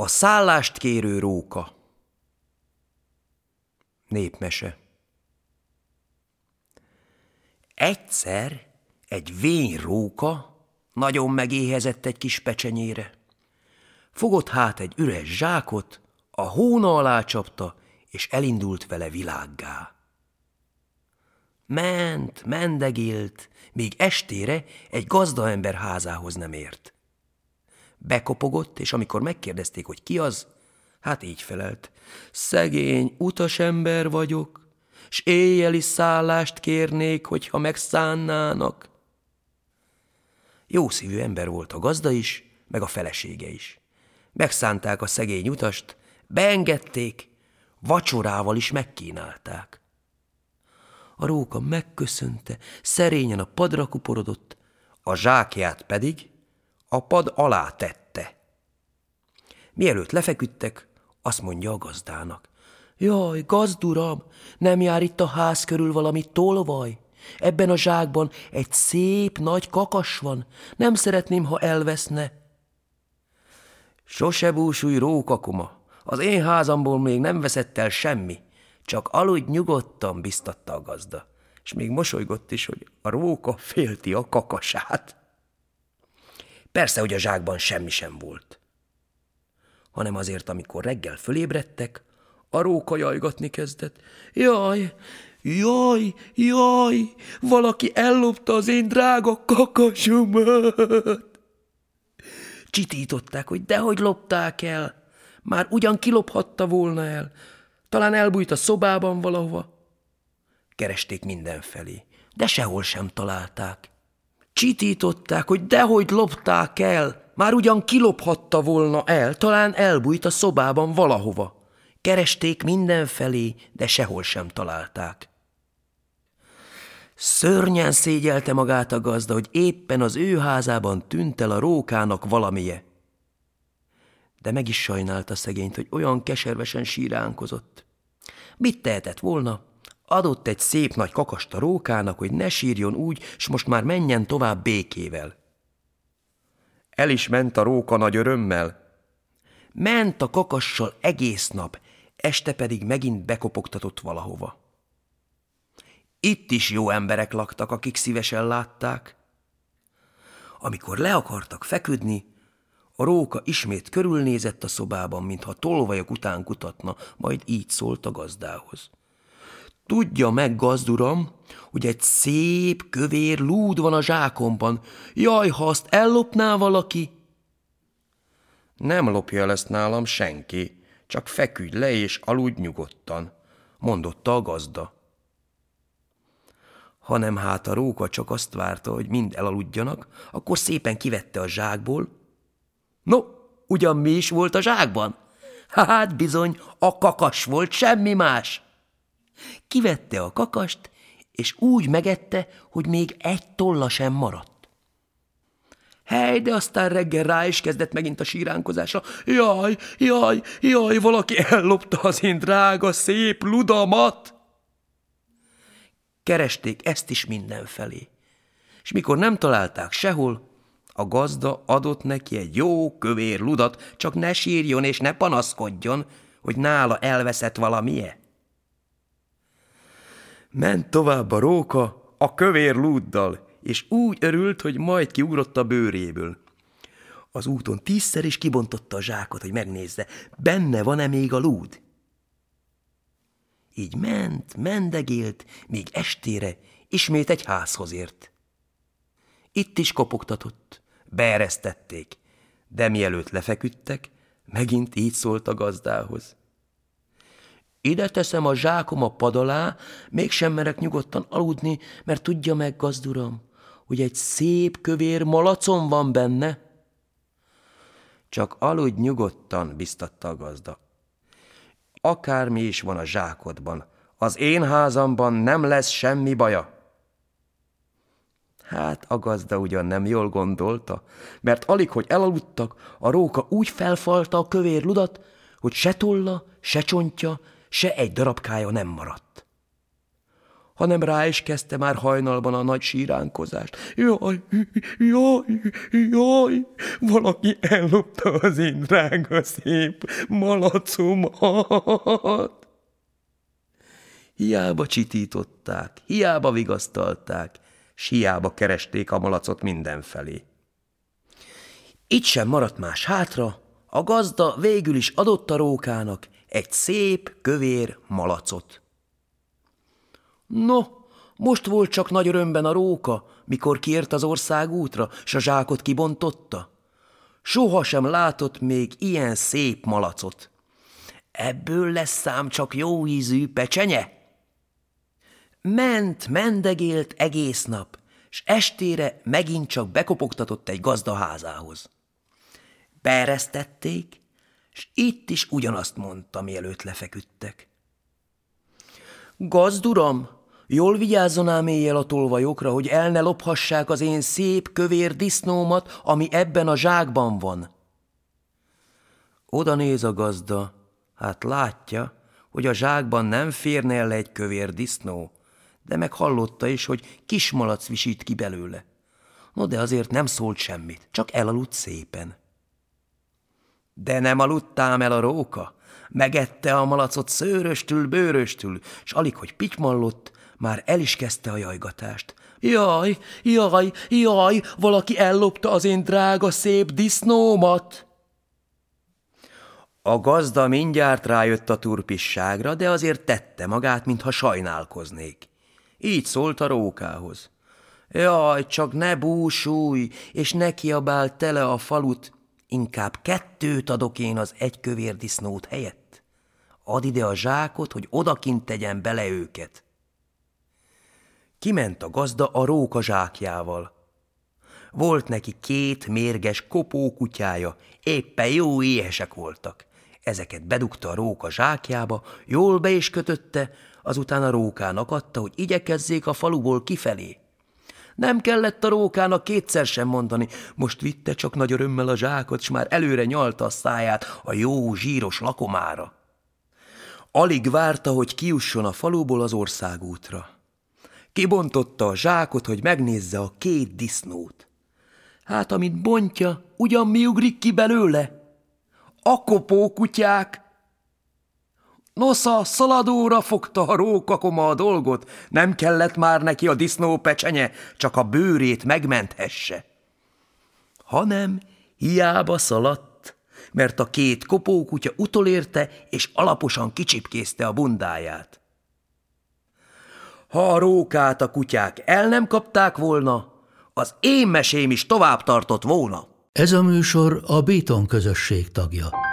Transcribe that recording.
A szállást kérő róka Népmese Egyszer egy vén róka nagyon megéhezett egy kis pecsenyére. Fogott hát egy üres zsákot, a hóna alá csapta, és elindult vele világgá. Ment, mendegilt, míg estére egy gazdaember házához nem ért. Bekopogott, és amikor megkérdezték, hogy ki az, hát így felelt. Szegény, utasember vagyok, s éjjeli szállást kérnék, hogyha megszánnának. Jó szívű ember volt a gazda is, meg a felesége is. Megszánták a szegény utast, beengedték, vacsorával is megkínálták. A róka megköszönte, szerényen a padra kuporodott, a zsákját pedig a pad alá tette. Mielőtt lefeküdtek, azt mondja a gazdának. Jaj, gazduram, nem jár itt a ház körül valami tolvaj? Ebben a zsákban egy szép nagy kakas van, nem szeretném, ha elveszne. Sose búsulj rókakuma, az én házamból még nem veszett el semmi, csak aludj nyugodtan, biztatta a gazda, és még mosolygott is, hogy a róka félti a kakasát. Persze, hogy a zsákban semmi sem volt. Hanem azért, amikor reggel fölébredtek, a róka jajgatni kezdett. Jaj, jaj, jaj, valaki ellopta az én drága kakasomat. Csitították, hogy dehogy lopták el. Már ugyan kilophatta volna el. Talán elbújt a szobában valahova. Keresték mindenfelé, de sehol sem találták. Csitították, hogy dehogy lopták el. Már ugyan kilophatta volna el, talán elbújt a szobában valahova. Keresték mindenfelé, de sehol sem találták. Szörnyen szégyelte magát a gazda, hogy éppen az ő házában tűnt el a rókának valamije. De meg is sajnálta szegényt, hogy olyan keservesen síránkozott. Mit tehetett volna? Adott egy szép nagy kakast a rókának, hogy ne sírjon úgy, s most már menjen tovább békével. El is ment a róka nagy örömmel. Ment a kakassal egész nap, este pedig megint bekopogtatott valahova. Itt is jó emberek laktak, akik szívesen látták. Amikor le akartak feküdni, a róka ismét körülnézett a szobában, mintha tolvajok után kutatna, majd így szólt a gazdához. Tudja meg, gazduram, hogy egy szép, kövér lúd van a zsákomban. Jaj, ha azt ellopná valaki! Nem lopja el nálam senki, csak feküdj le és aludj nyugodtan, mondotta a gazda hanem hát a róka csak azt várta, hogy mind elaludjanak, akkor szépen kivette a zsákból. No, ugyan mi is volt a zsákban? Hát bizony, a kakas volt, semmi más. Kivette a kakast, és úgy megette, hogy még egy tolla sem maradt. Hely, de aztán reggel rá is kezdett megint a síránkozása. Jaj, jaj, jaj, valaki ellopta az én drága, szép ludamat! Keresték ezt is mindenfelé. És mikor nem találták sehol, a gazda adott neki egy jó kövér ludat, csak ne sírjon és ne panaszkodjon, hogy nála elveszett valamie. Ment tovább a róka a kövér lúddal, és úgy örült, hogy majd kiugrott a bőréből. Az úton tízszer is kibontotta a zsákot, hogy megnézze, benne van-e még a lúd. Így ment, mendegélt, míg estére ismét egy házhoz ért. Itt is kopogtatott, beeresztették, de mielőtt lefeküdtek, megint így szólt a gazdához. Ide teszem a zsákom a pad alá, mégsem merek nyugodtan aludni, mert tudja meg, gazduram, hogy egy szép kövér malacom van benne. Csak aludj nyugodtan, biztatta a gazda akármi is van a zsákodban, az én házamban nem lesz semmi baja. Hát a gazda ugyan nem jól gondolta, mert alig, hogy elaludtak, a róka úgy felfalta a kövér ludat, hogy se tolla, se csontja, se egy darabkája nem maradt. hanem rá is kezdte már hajnalban a nagy síránkozást. Jaj, jaj, jaj, valaki ellopta az én drága szép malacomat. Hiába csitították, hiába vigasztalták, s hiába keresték a malacot mindenfelé. Itt sem maradt más hátra, a gazda végül is adott a rókának egy szép, kövér malacot. No, most volt csak nagy örömben a róka, mikor kiért az ország útra, s a zsákot kibontotta. Soha sem látott még ilyen szép malacot. Ebből lesz szám csak jó ízű pecsenye. Ment, mendegélt egész nap, s estére megint csak bekopogtatott egy gazdaházához. Beeresztették, s itt is ugyanazt mondta, mielőtt lefeküdtek. Gazduram, jól vigyázzon ám éjjel a tolvajokra, hogy el ne lophassák az én szép, kövér disznómat, ami ebben a zsákban van. Oda néz a gazda, hát látja, hogy a zsákban nem férne el egy kövér disznó, de meghallotta is, hogy kismalac visít ki belőle. No, de azért nem szólt semmit, csak elaludt szépen. De nem aludtám el a róka? Megette a malacot szőröstül, bőröstül, s alig, hogy pitymallott, már el is kezdte a jajgatást. Jaj, jaj, jaj, valaki ellopta az én drága szép disznómat! A gazda mindjárt rájött a turpisságra, de azért tette magát, mintha sajnálkoznék. Így szólt a rókához. Jaj, csak ne búsulj, és ne kiabál tele a falut, inkább kettőt adok én az egy kövér disznót helyett. Add ide a zsákot, hogy odakint tegyen bele őket. Kiment a gazda a róka zsákjával. Volt neki két mérges kopókutyája, éppen jó éhesek voltak. Ezeket bedugta a róka zsákjába, jól be is kötötte, azután a rókának adta, hogy igyekezzék a faluból kifelé. Nem kellett a rókának kétszer sem mondani, most vitte csak nagy örömmel a zsákot, s már előre nyalta a száját a jó zsíros lakomára. Alig várta, hogy kiusson a faluból az országútra. Kibontotta a zsákot, hogy megnézze a két disznót. Hát, amit bontja, ugyan mi ugrik ki belőle? A kopókutyák! Nosza, szaladóra fogta a rókakoma a dolgot, nem kellett már neki a disznó pecsenye, csak a bőrét megmenthesse. Hanem hiába szaladt, mert a két kopókutya utolérte, és alaposan kicsipkészte a bundáját. Ha a rókát a kutyák el nem kapták volna, az én mesém is tovább tartott volna. Ez a műsor a Béton közösség tagja.